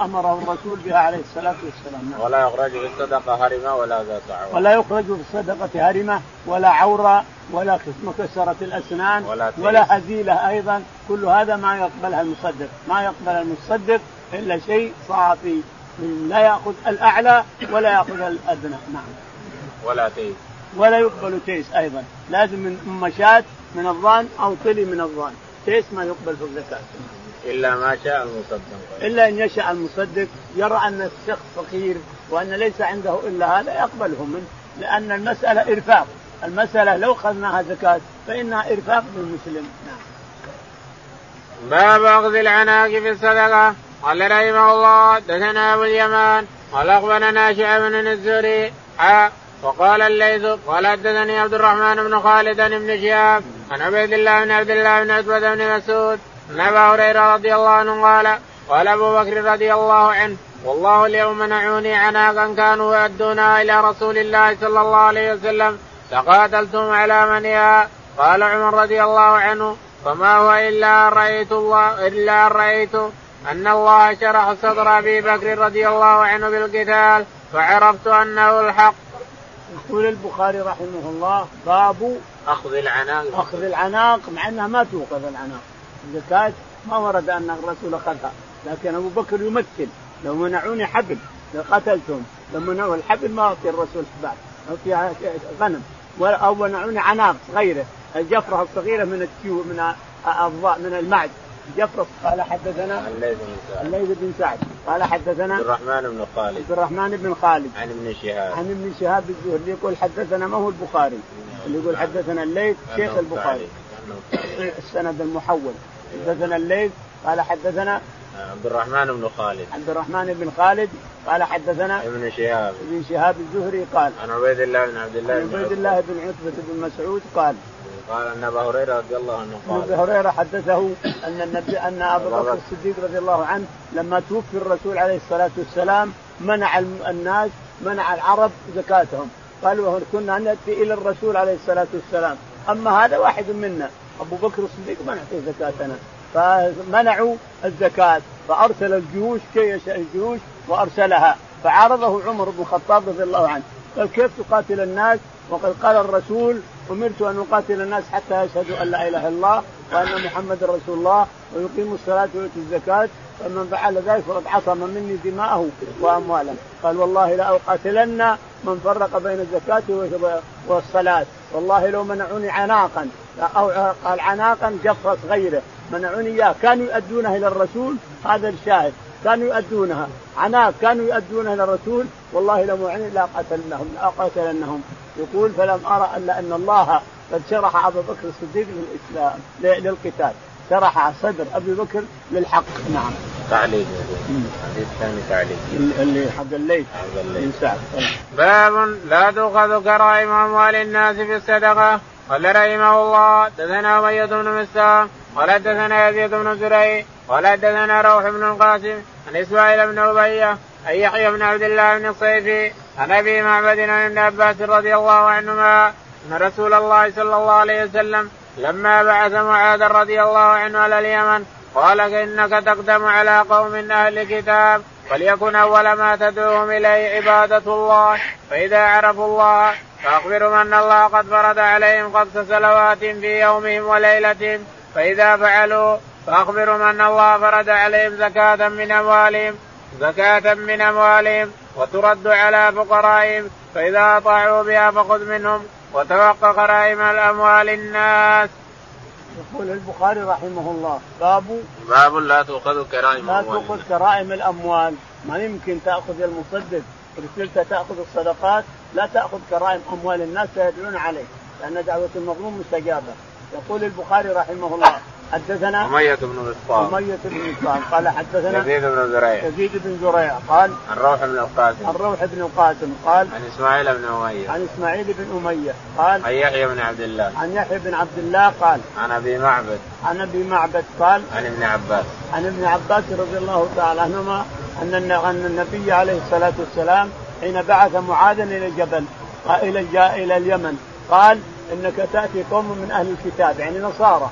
أمره الرسول بها عليه الصلاة والسلام. ولا يخرج في الصدقة هرمة ولا ذات عورة. ولا يخرج في الصدقة هرمة ولا عورة ولا مكسره الأسنان ولا, ولا هزيلة أيضا. كل هذا ما يقبلها المصدق. ما يقبل المصدق إلا شيء صافي. لا يأخذ الأعلى ولا يأخذ الأدنى. نعم. ولا تيس. ولا يقبل تيس أيضا. لازم من شاة من الضان أو طلي من الضان. تيس ما يقبل في الزكاة. إلا ما شاء المصدق. إلا إن يشاء المصدق يرى أن الشخص فقير وأن ليس عنده إلا هذا يقبله منه لأن المسألة إرفاق. المسألة لو أخذناها زكاة فإنها إرفاق بالمسلم نعم. باب أخذ العناق في الصدقه قال رحمه الله دثنا أبو اليمان قال أخبرنا شعب بن الزهري وقال الليث قال حدثني عبد الرحمن بن خالد بن شهاب عن عبيد الله بن عبد الله بن عتبة بن مسعود عن ابا هريرة رضي الله عنه قال قال أبو بكر رضي الله عنه والله اليوم منعوني عناقا كانوا يؤدونها إلى رسول الله صلى الله عليه وسلم لقاتلتم على منها قال عمر رضي الله عنه فما هو إلا ان رأيت الله إلا ان رايت أن الله شرح صدر أبي بكر رضي الله عنه بالقتال فعرفت أنه الحق. يقول البخاري رحمه الله باب أخذ العناق. أخذ العناق مع أنها ما توقف العناق. الزكاة ما ورد أن الرسول اخذها لكن أبو بكر يمثل لو منعوني حبل لقتلتهم لو منعوا الحبل ما أعطي الرسول حبال فيها غنم. أو منعوني عناق صغيرة. الجفرة الصغيرة من التيو من من المعد. جفرة قال حدثنا الليث بن سعد. الليث بن سعد. قال حدثنا عبد الرحمن بن خالد. عبد الرحمن بن خالد. عن ابن شهاب. عن ابن شهاب الزهري يقول حدثنا ما هو البخاري؟ اللي يقول حدثنا الليث شيخ البخاري. السند المحول. حدثنا الليث قال حدثنا عبد الرحمن بن خالد. عبد الرحمن بن خالد قال حدثنا ابن شهاب. ابن شهاب الزهري قال عن عبيد الله بن عبد الله بن عبيد الله بن عتبة بن مسعود قال قال أن أبا هريرة رضي الله عنه قال. ابي هريرة حدثه أن النبي أن ابا بكر الصديق رضي الله عنه لما توفي الرسول عليه الصلاة والسلام منع الناس منع العرب زكاتهم. قالوا كنا نأتي إلى الرسول عليه الصلاة والسلام. أما هذا واحد منا. أبو بكر الصديق ما نعطيه زكاتنا. فمنعوا الزكاة فأرسل الجيوش كيش الجيوش وأرسلها. فعارضه عمر بن الخطاب رضي الله عنه. قال كيف تقاتل الناس؟ وقد قال الرسول أمرت أن أقاتل الناس حتى يشهدوا أن لا إله إلا الله وأن محمد رسول الله ويقيموا الصلاة ويؤتوا الزكاة فمن فعل ذلك فقد عصم مني دماءه وأمواله. قال والله لاقاتلن من فرق بين الزكاة والصلاة. والله لو منعوني عناقا. أو قال عناقا جفرت غيره. منعوني إياه. كانوا يؤدونها إلى الرسول؟ هذا الشاهد. كانوا يؤدونها. عناق كانوا يؤدونها إلى الرسول والله لو معني لا قتلنهم لا قتلنهم يقول فلم ارى إلا أن الله قد شرح ابا بكر الصديق للإسلام للقتال. شرح صدر ابي بكر للحق. نعم. تعليق. الحديث الثاني تعليق. اللي حق الليل. حق الليل. باب لا تؤخذ كرائم أموال الناس في الصدقه قال رحمه الله. دثنا امية بن مسام قال دثنا يزيد بن زريع قال دثنا روح بن القاسم عن إسماعيل بن ابيه عن يحيى بن عبد الله بن الصيفي عن أبي معبد ابن عباس رضي الله عنهما أن رسول الله صلى الله عليه وسلم لما بعث معاذ رضي الله عنه على اليمن قال إنك تقدم على قوم أهل كتاب وليكن أول ما تدعوهم إليه عبادة الله فإذا عرفوا الله فأخبرهم أن الله قد فرض عليهم خمس صلوات في يومهم وليلتهم فإذا فعلوا فأخبرهم أن الله فرض عليهم زكاة من أموالهم زكاة من أموالهم وترد على فقرائهم فإذا أطاعوا بها فخذ منهم وتوقع كرائم الأموال الناس. يقول البخاري رحمه الله باب باب لا تؤخذ كرائم لا تؤخذ كرائم الأموال. ما يمكن تأخذ المصدق رسلت تأخذ الصدقات لا تأخذ كرائم أموال الناس فيدعون عليك لأن دعوة المظلوم مستجابة. يقول البخاري رحمه الله حدثنا أمية بن بسطام أمية بن بسطام قال حدثنا يزيد بن زريع. يزيد بن زريع. قال عن روح بن القاسم. عن روح بن القاسم. قال عن إسماعيل بن أمية. عن إسماعيل بن أمية. قال عن يحيى بن عبد الله. عن يحيى بن عبد الله قال عن أبي معبد. عن أبي معبد قال عن ابن عباس. عن ابن عباس رضي الله تعالى عنهما أن أن النبي عليه الصلاة والسلام حين بعث معاذا إلى الجبل إلى إلى اليمن. قال إنك تأتي قوم من أهل الكتاب يعني نصارى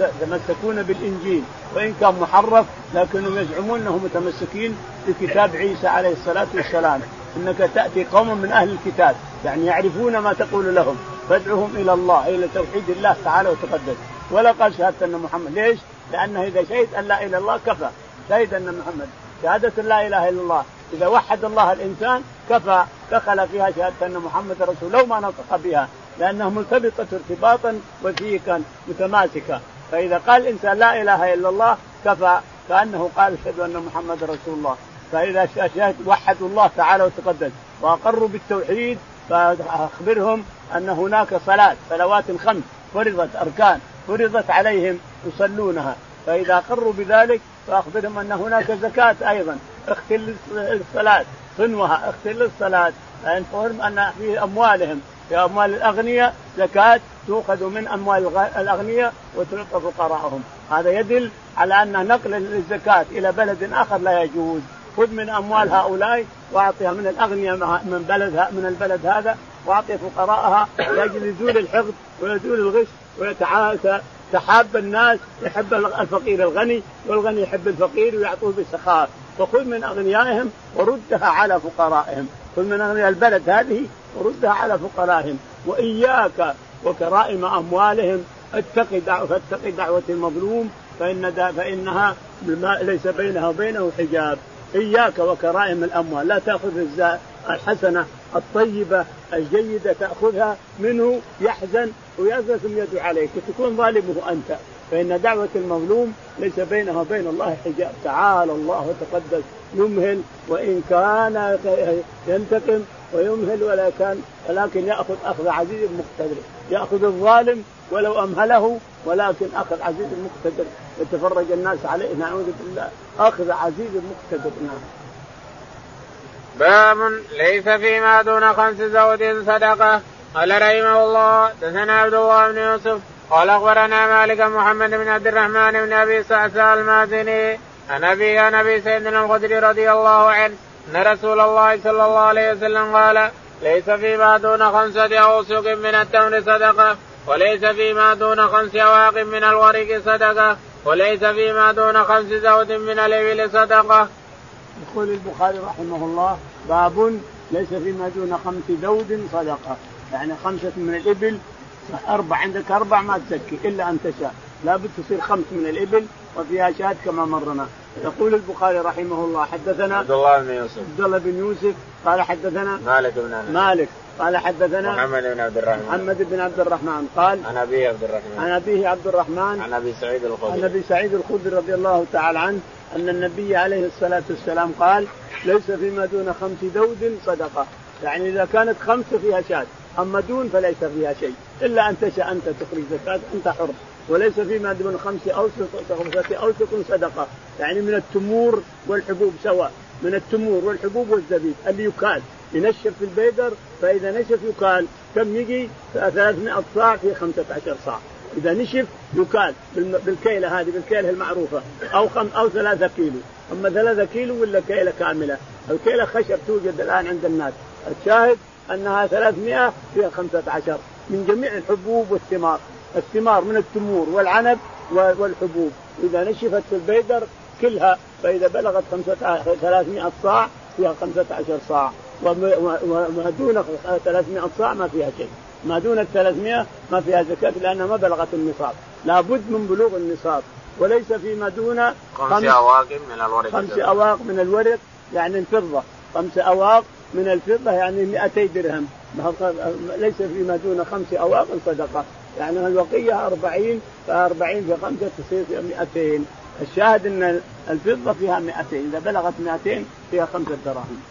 يتمسكون بالإنجيل وإن كان محرف لكنهم يزعمون إنهم متمسكين بكتاب عيسى عليه الصلاة والسلام. إنك تأتي قوم من أهل الكتاب يعني يعرفون ما تقول لهم فادعهم إلى الله إلى توحيد الله تعالى وتقدس. ولا قال شهاده أن محمد ليش؟ لأنه إذا شهد أن لا إله إلا الله كفى. شهد أن محمد. شهادة لا إله إلا الله. إذا وحد الله الإنسان كفى دخل فيها شهادة أن محمد رسول لو ما نطق بها. لانها مرتبطه ارتباطا وثيقا متماسكه فإذا قال الانسان لا إله إلا الله كفى. كأنه قال أشهد أن محمد رسول الله. فإذا شهد وحدوا الله تعالى وتقدس وأقروا بالتوحيد فأخبرهم أن هناك صلاة صلوات خمس فرضت أركان فرضت عليهم يصلونها. فإذا اقروا بذلك فأخبرهم أن هناك زكاة أيضا. اختل الصلاة صنوها اختل الصلاة. فهم أن في أموالهم في أموال الأغنياء زكاة تؤخذ من أموال الأغنياء وتعطى فقراءهم. هذا يدل على أن نقل الزكاة إلى بلد آخر لا يجوز. خذ من أموال هؤلاء وأعطها من الأغنياء من بلد من البلد هذا وأعطي فقراءها. لاجل يزول الحقد ويزول الغش ويتحاب الناس يحب الفقير الغني والغني يحب الفقير ويعطوه بسخاء فخذ من أغنيائهم وردها على فقرائهم. خذ من أغنياء البلد هذه وردها على فقرائهم وإياك وكرائم أموالهم. اتقي دعوة فاتقي دعوة المظلوم فإن فإنها ليس بينها وبينه حجاب. إياك وكرائم الأموال. لا تأخذ الحسنة الطيبة الجيدة تأخذها منه يحزن ويزلم يده عليك وتكون ظالمه أنت. فإن دعوة المظلوم ليس بينها وبين الله حجاب. تعالى الله وتقدس يمهل وإن كان ينتقم ويمهل ولا كان ولكن يأخذ أخذ عزيز مقتدر. يأخذ الظالم ولو أمهله ولكن أخذ عزيز مقتدر. يتفرج الناس عليه نعوذ بالله. أخذ عزيز مقتدر نعم. باب ليس فيما دون خمس زوج صدقة. قال رحمه الله دثنا عبد الله بن يوسف قال أخبرنا مالك محمد بن عبد الرحمن بن أبي سعسع المازني عن أبي عن أبي سيدنا الخدري رضي الله عنه أن رسول الله صلى الله عليه وسلم قال ليس فيما دون خمسة أوسق من التمر صدقة وليس فيما دون خمس أواق من الورق صدقة وليس فيما دون خمس زود من الإبل صدقة. يقول البخاري رحمه الله باب ليس فيما دون خمس ذود صدقة. يعني خمسة من الإبل أربع عندك أربع ما تزكي إلا أن تشاء. لابد تصير خمس من الإبل وفيها شاة كما مرنا. يقول البخاري رحمه الله حدثنا عبد الله بن يوسف. عبد الله بن يوسف قال حدثنا مالك بن أنس. مالك قال حدثنا محمد بن عبد الرحمن. محمد بن عبد الرحمن قال عن ابي عبد الرحمن. عن أبيه عبد الرحمن. عن أبي سعيد الخدري. عن أبي سعيد الخدري رضي الله تعالى عنه أن النبي عليه الصلاة والسلام قال ليس فيما دون خمس دود صدقة. يعني إذا كانت خمسه فيها شاة. أما دون فليس فيها شيء. إلا أن تشاء أنت تخرج زكاة أنت حر. وليس فيما دون خمس اوسق خمسة اوسق صدقة. يعني من التمور والحبوب سواء من التمور والحبوب والزبيب اللي يكال. ينشف في البيدر فإذا نشف يكال. كم يجي؟ 300 صاع في 15 صاع. إذا نشف يكال. بالكيلة هذه بالكيلة المعروفة. أو خم أو ثلاثة كيلو. أما ثلاثة كيلو ولا كيلة كاملة؟ الكيلة خشب توجد الآن عند الناس. الشاهد أنها 300 فيها 15 من جميع الحبوب والثمار. الثمار من التمور والعنب والحبوب. إذا نشفت في البيدر كلها فإذا بلغت 300 صاع فيها 15 صاع. وما دون 300 صاع ما فيها شيء. ما دون ال 300 ما فيها زكاة لأنها ما بلغت النصاب. لابد من بلوغ النصاب. وليس فيما دون خمس أواق من الورق. خمس أواق من الورق يعني الفضة خمس أواق من الفضة يعني 200 درهم. ليس فيما دون خمس أواق صدقة. يعني الوقية 40 ف40 في خمسة تصير 200 الشاهد أن الفضة فيها 200 إذا بلغت 200 فيها خمسة دراهم.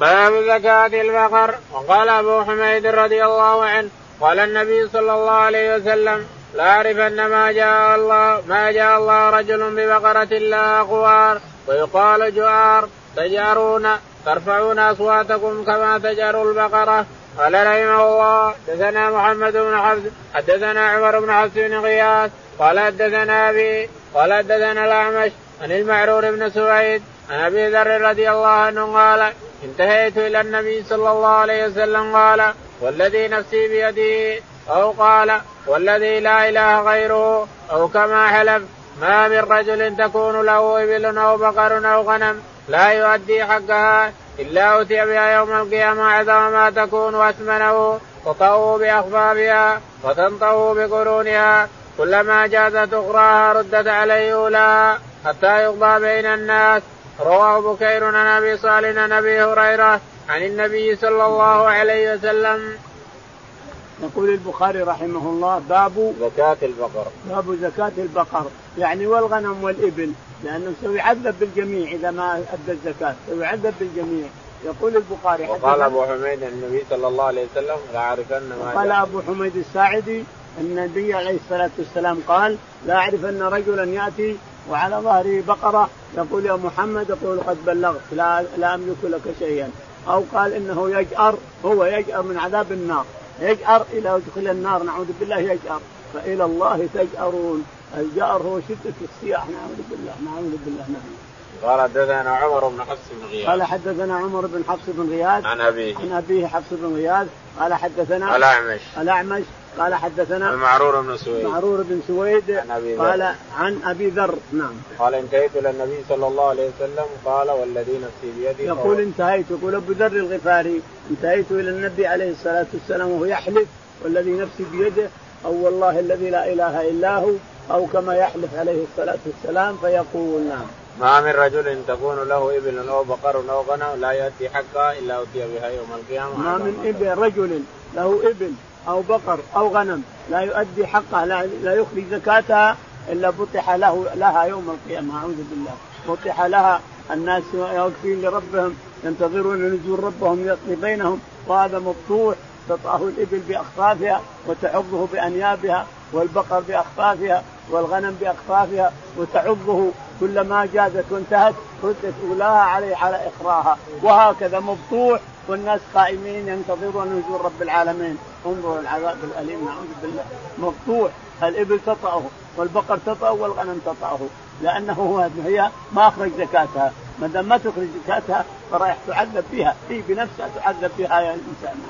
باب زكاة البقر وقال أبو حميد رضي الله عنه قال النبي صلى الله عليه وسلم لا أعرفن ما جاء الله ما جاء الله رجل ببقرة لا خوار ويقال جوار تجارون ترفعون أصواتكم كما تجار البقرة. قال رحمه الله حدثنا محمد بن حفص حدثنا عمر بن حفص بن غياث قال حدثنا أبي قال حدثنا الأعمش عن المعرور بن سويد عن أبي ذر رضي الله عنه قال انتهيت إلى النبي صلى الله عليه وسلم قال والذي نفسي بيده أو قال والذي لا إله غيره أو كما حلف ما من رجل تكون له إبل أو بقر أو غنم. لا يؤدي حقها إلا اتي بها يوم القيامة عظم ما تكون واثمنه تطووا بأخفافها وتنطووا بقرونها كلما جازت أخراها ردت عليه أولى حتى يقضى بين الناس. رواه بكير عن أبي صالح عن أبي هريرة عن النبي صلى الله عليه وسلم. يقول البخاري رحمه الله باب زكاة البقر. باب زكاة البقر يعني والغنم والإبل. لأنه سيعذب بالجميع إذا ما أدى الزكاة سيعذب بالجميع. يقول البخاري وقال أبو حميد النبي صلى الله عليه وسلم لا اعرفن ما قال أبو حميد الساعدي النبي عليه الصلاة والسلام قال لا أعرف أن رجلا يأتي وعلى ظهره بقرة يقول يا محمد يقول قد بلغت لا لا أملك لك شيئا. أو قال إنه يجأر هو يجأر من عذاب النار. يجأر إلى يدخل النار نعوذ بالله يجأر. فإلى الله تجأرون. الجأر هو شدة الصياح نعوذ بالله نعوذ بالله نعم قال حدثنا عمر بن حفص بن غياث. قال حدثنا عمر بن حفص بن غياث. عن أبيه. عن أبيه حفص بن غياث. قال حدثنا الأعمش. الأعمش. قال حدثنا المعرور بن سويد. معرور بن سويد. عن أبي قال عن أبي ذر. نعم. قال انتهيت إلى النبي صلى الله عليه وسلم قال والذي نفسي بيده يقول انتهيت. يقول أبو ذر الغفاري انتهيت إلى النبي عليه الصلاة والسلام وهو يحلف والذي نفسي بيده أو والله الذي لا إله إلا هو. أو كما يحلف عليه الصلاة والسلام فيقول نعم. ما من رجل تكون له إبل أو بقر أو غنم لا يأتي حقها إلا أوتي بها يوم القيامة. ما من إبل رجل له إبل أو بقر أو غنم لا يؤدي حقها لا, لا يخرج زكاتها إلا بطح له لها يوم القيامة. أعوذ بالله. بطح لها الناس واقفين لربهم ينتظرون نزول ربهم يقضي بينهم. وهذا مفتوح. تطأه الإبل بأخفافها وتعضه بأنيابها والبقر بأخفافها والغنم بأخفافها وتعضه كلما جازت وانتهت ردت أولاها عليه على إخراها وهكذا مفتوح والناس قائمين ينتظرون نزول رب العالمين. انظروا العذاب الأليم نعوذ بالله. مفتوح الإبل تطأه والبقر تطأه والغنم تطأه. لأنه هو هي ما أخرج زكاتها. ما دام ما تخرج زكاتها فرايح تعذب بها. هي بنفسها تعذب بها يا الإنسان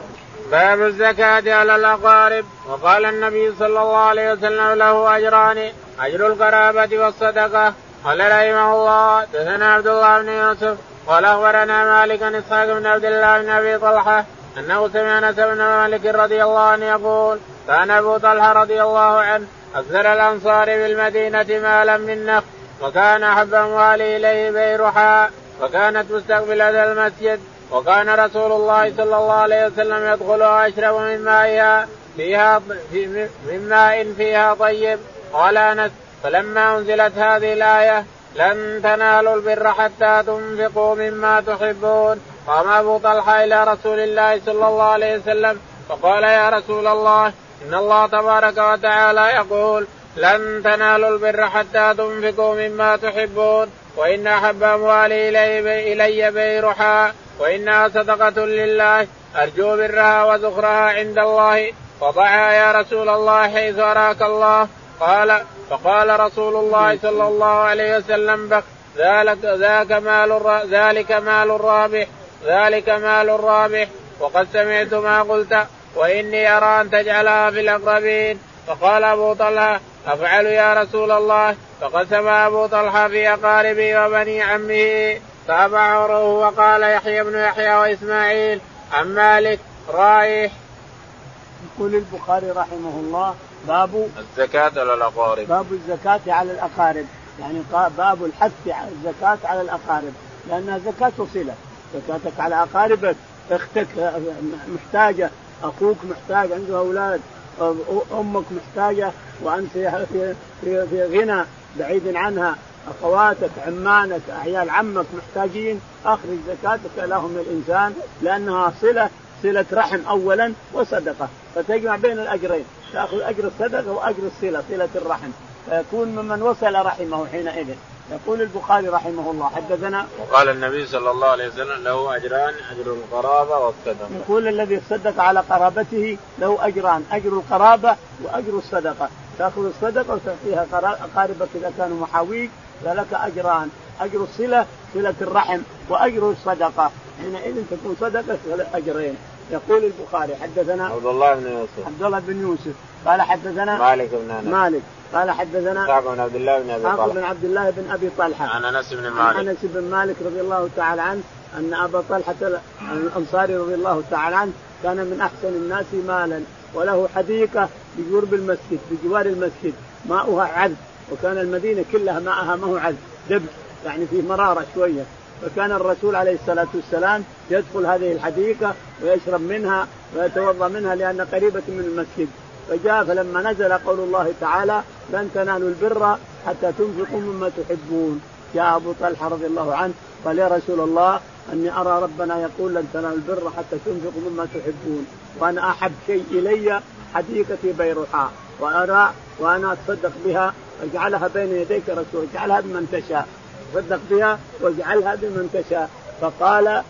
باب الزكاة على الأقارب. وقال النبي صلى الله عليه وسلم له أجران. أجر القرابة والصدقة. قال رحمه الله دثنا عبد الله بن يوسف. قال أخبرنا مالك بن إسحاق بن عبد الله بن أبي طلحة أنه سمع أنس بن مالك رضي الله عنه يقول كان أبو طلحة رضي الله عنه أكثر الأنصار بالمدينة مالا من نخل. وكان أحب أمواله إليه بيرحاء وكانت مستقبلة المسجد وكان رسول الله صلى الله عليه وسلم يدخلها ويشرب من مائها فيها في من ماء فيها طيب. قال أنس فلما أنزلت هذه الآية لن تنالوا البر حتى تنفقوا مما تحبون. قام أبو طلحة إلى رسول الله صلى الله عليه وسلم فقال يا رسول الله إن الله تبارك وتعالى يقول لن تنالوا البر حتى تنفقوا مما تحبون. وإن أحب أموالي إلي, إلي بيرحا. وانها صدقة لله. أرجو برها وذخرها عند الله. وضعها يا رسول الله حيث أراك الله. قال فقال رسول الله صلى الله عليه وسلم بك ذلك ذاك مال ذلك مال الرابح. ذلك مال الرابح. وقد سمعت ما قلت. وإني أرى أن تجعلها في الأقربين. فقال أبو طلحة أفعل يا رسول الله؟ فقسم أبو طلحة في اقاربه وبني عمه تابعه وقال يحيى بن يحيى وإسماعيل عن مالك رايح يقول البخاري رحمه الله باب الزكاة على الأقارب. باب الزكاة على الأقارب. يعني باب الحث على الزكاة على الأقارب. لأنها زكاة صلة زكاتك على أقاربك أختك محتاجة أخوك محتاج عنده أولاد. أمك محتاجة وأنت في, في, في غنى بعيد عنها. أخواتك عمانك أعيال عمك محتاجين أخرج زكاتك لهم الإنسان لأنها صلة صلة رحم اولا وصدقة. فتجمع بين الأجرين تأخذ أجر الصدقة وأجر الصلة صلة الرحم. فيكون ممن وصل رحمه حينئذ. يقول البخاري رحمه الله حدثنا وقال النبي صلى الله عليه وسلم له أجران أجر القرابة والصدقة. يقول الذي يصدق على قرابته له أجران أجر القرابة وأجر الصدقة. تأخذ الصدقة وتعطيها اقاربك إذا كانوا محاويك فلك أجران. أجر الصلة صلة الرحم وأجر الصدقة. حينئذ تكون صدقة أجرين. يقول البخاري حدثنا عبد الله بن يوسف. عبد الله بن يوسف. قال حدثنا مالك بن أنس. مالك. قال حدثنا اسحاق بن عبد الله بن أبي طلحة. بن عبد الله بن أبي طلحة. عن أنس بن مالك. عن أنس بن مالك رضي الله تعالى عنه أن أبا طلحة الأنصاري رضي الله تعالى عنه كان من أحسن الناس مالا وله حديقة بجرب المسجد بجوار المسجد ماؤها عذب وكان المدينة كلها ماءها ما هو عذب دب يعني فيه مرارة شوية. فكان الرسول عليه الصلاة والسلام يدخل هذه الحديقة ويشرب منها ويتوضأ منها لأن قريبة من المسجد. فجاء فلما نزل قول الله تعالى لن تنالوا البر حتى تنفقوا مما تحبون جاء أبو طلحة رضي الله عنه قال يا رسول الله أني أرى ربنا يقول لن تنالوا البر حتى تنفقوا مما تحبون وأنا أحب شيء إلي حديقتي بيرحاء وأرى وأنا أتصدق بها. أجعلها بين يديك رسول اجعلها بمن تشاء. تصدق بها واجعلها بمن تشاء. فقال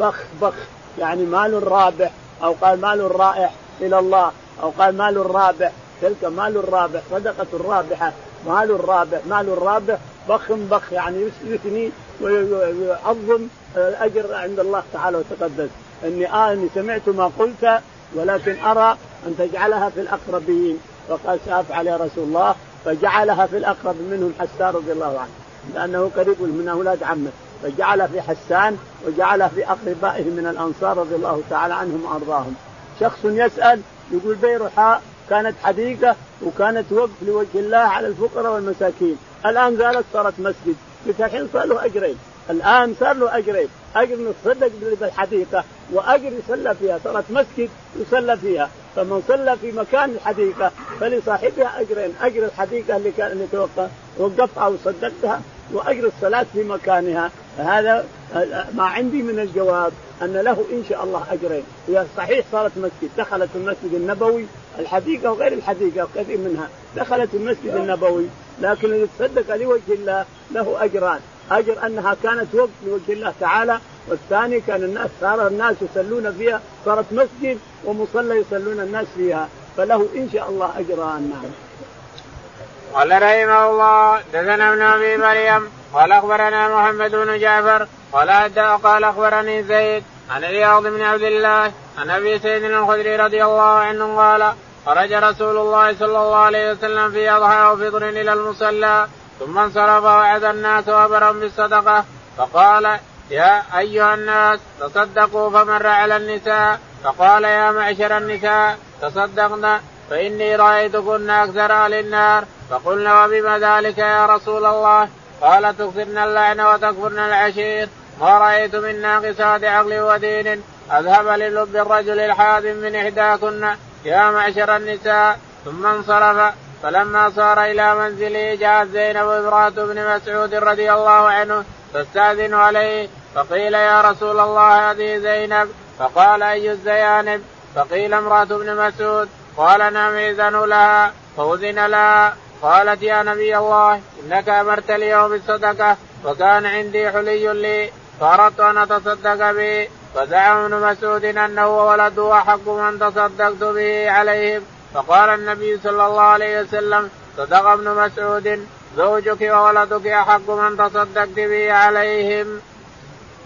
بخ بخ يعني مال رابح أو قال مال رائح إلى الله أو قال مال رابح تلك مال رابح صدقة رابحة مال رابح مال رابح بخ بخ يعني يثني ويعظم الأجر عند الله تعالى وتقدس. إني آه إني سمعت ما قلت ولكن أرى أن تجعلها في الأقربين. فقال سأفعل يا رسول الله فجعلها في الأقرب منهم حسان رضي الله عنه. لأنه قريب من أولاد عمه. فجعل في حسان وجعل في أقربائه من الأنصار رضي الله تعالى عنهم وأرضاهم. شخص يسأل يقول بيرحاء كانت حديقة وكانت وقف لوجه الله على الفقراء والمساكين. الآن قالت صارت مسجد. قلت الحين صار له أجرين. الآن صار له أجرين. أجر يتصدق بالحديقة وأجر يصلى فيها. صارت مسجد يصلى فيها. فمن صلى في مكان الحديقة فلصاحبها أجرين. أجر الحديقة اللي كان اللي توقف وقفها وصدقتها وأجر الصلاة في مكانها. فهذا ما عندي من الجواب أن له إن شاء الله أجرين. هي صحيح صارت مسجد دخلت المسجد النبوي الحديقة وغير الحديقة كثير منها. دخلت المسجد النبوي لكن اللي تصدق لوجه الله له أجران. أجر أنها كانت وقت لوجه الله تعالى والثاني كان الناس صار الناس يصلون فيها. صارت مسجد ومصلى يصلون الناس فيها. فله إن شاء الله أجران. نعم. قال رحمه الله دثنا ابن أبي مريم قال أخبرنا محمد بن جعفر قال قال أخبرني زيد عن رياض بن عبد الله عن أبي سيد الخدري رضي الله عنه قال خرج رسول الله صلى الله عليه وسلم في أضحى وفطر إلى المصلى ثم انصرف وعد الناس وابرهم بالصدقة فقال يا أيها الناس تصدقوا فمر على النساء فقال يا معشر النساء تصدقنا فإني رايتكن أكثر أهل النار فقلنا وبما ذلك يا رسول الله؟ قال تكثرن اللعن وتكفرن العشير. ما رأيت من ناقصات عقل ودين. أذهب للب الرجل الحازم من إحداكن يا معشر النساء. ثم انصرف. فلما صار إلى منزله جاءت زينب امرأة بن مسعود رضي الله عنه تستأذن عليه. فقيل يا رسول الله هذه زينب؟ فقال أي الزيانب؟ فقيل امرأة بن مسعود. قال نعم إذن لها فأذن لها قالت يا نبي الله إنك أمرت اليوم بالصدقة وكان عندي حلي لي فأردت أن أتصدق به فزعم ابن مسعود أنه وولده احق من تصدقت به عليهم فقال النبي صلى الله عليه وسلم صدق ابن مسعود زوجك وولدك أحق من تصدقت به عليهم.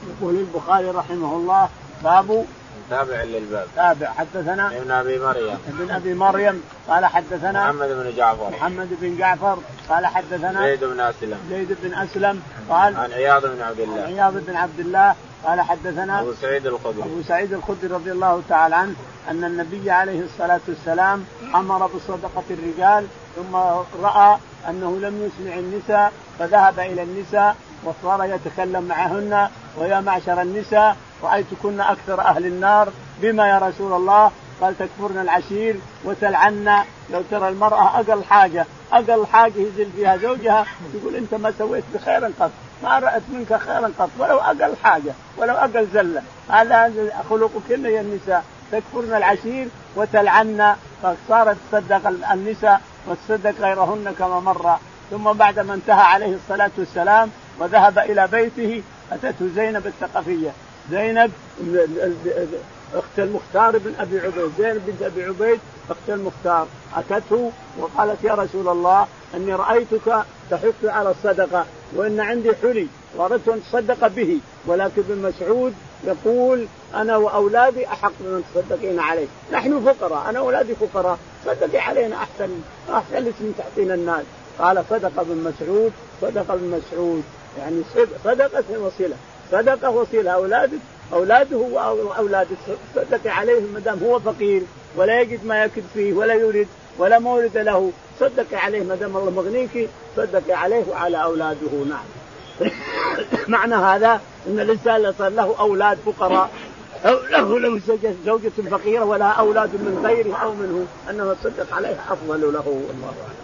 يقول البخاري رحمه الله باب تابع للباب. تابع. حدثنا ابن أبي مريم. ابن أبي مريم. قال حدثنا محمد بن جعفر. محمد بن جعفر. قال حدثنا زيد بن أسلم. زيد بن أسلم. قال عن عياض بن عبد الله. عياض بن عبد الله. قال حدثنا أبو سعيد الخدري. أبو سعيد الخدري رضي الله تعالى عنه أن النبي عليه الصلاة والسلام أمر بصدقة الرجال ثم رأى أنه لم يسمع النساء فذهب إلى النساء وصار يتكلم معهن ويا معشر النساء رايتكن أكثر أهل النار بما يا رسول الله. قال تكفرن العشير وتلعن لو ترى المرأة أقل حاجة أقل حاجة يزل فيها زوجها يقول أنت ما سويت بخير قط ما رأت منك خيرا قط ولو أقل حاجة ولو أقل زلة. هذا خلقكن يا النساء. تكفرن العشير وتلعن فصارت تصدق النساء وتصدق غيرهن كما مر. ثم بعد ما انتهى عليه الصلاة والسلام وذهب إلى بيته أتته زينب الثقفية. زينب أخت المختار بن أبي عبيد زينب بنت أبي عبيد أخت المختار. أتته وقالت يا رسول الله أني رأيتك تحث على الصدقة وإن عندي حلي وأردت أن تصدق به. ولكن ابن مسعود يقول أنا وأولادي أحق من تصدقين عليه، نحن فقراء أنا وأولادي فقراء، صدقي علينا أحسن أحسن اسم تحتين الناس، قال صدق ابن مسعود صدق ابن مسعود. يعني صدقة وصلة. صدقة وصله اولادك أولاده واولادك صدقي عليهم ما دام هو فقير ولا يجد ما يكد فيه ولا يريد ولا مولد له صدقي عليه ما دام الله مغنيك صدقي عليه وعلى أولاده نعم. معنى هذا إن الإنسان صار له أولاد فقراء أو له له زوجة فقيرة ولا أولاد من غيره أو منه أنه يصدق عليها أفضل له والله أعلم.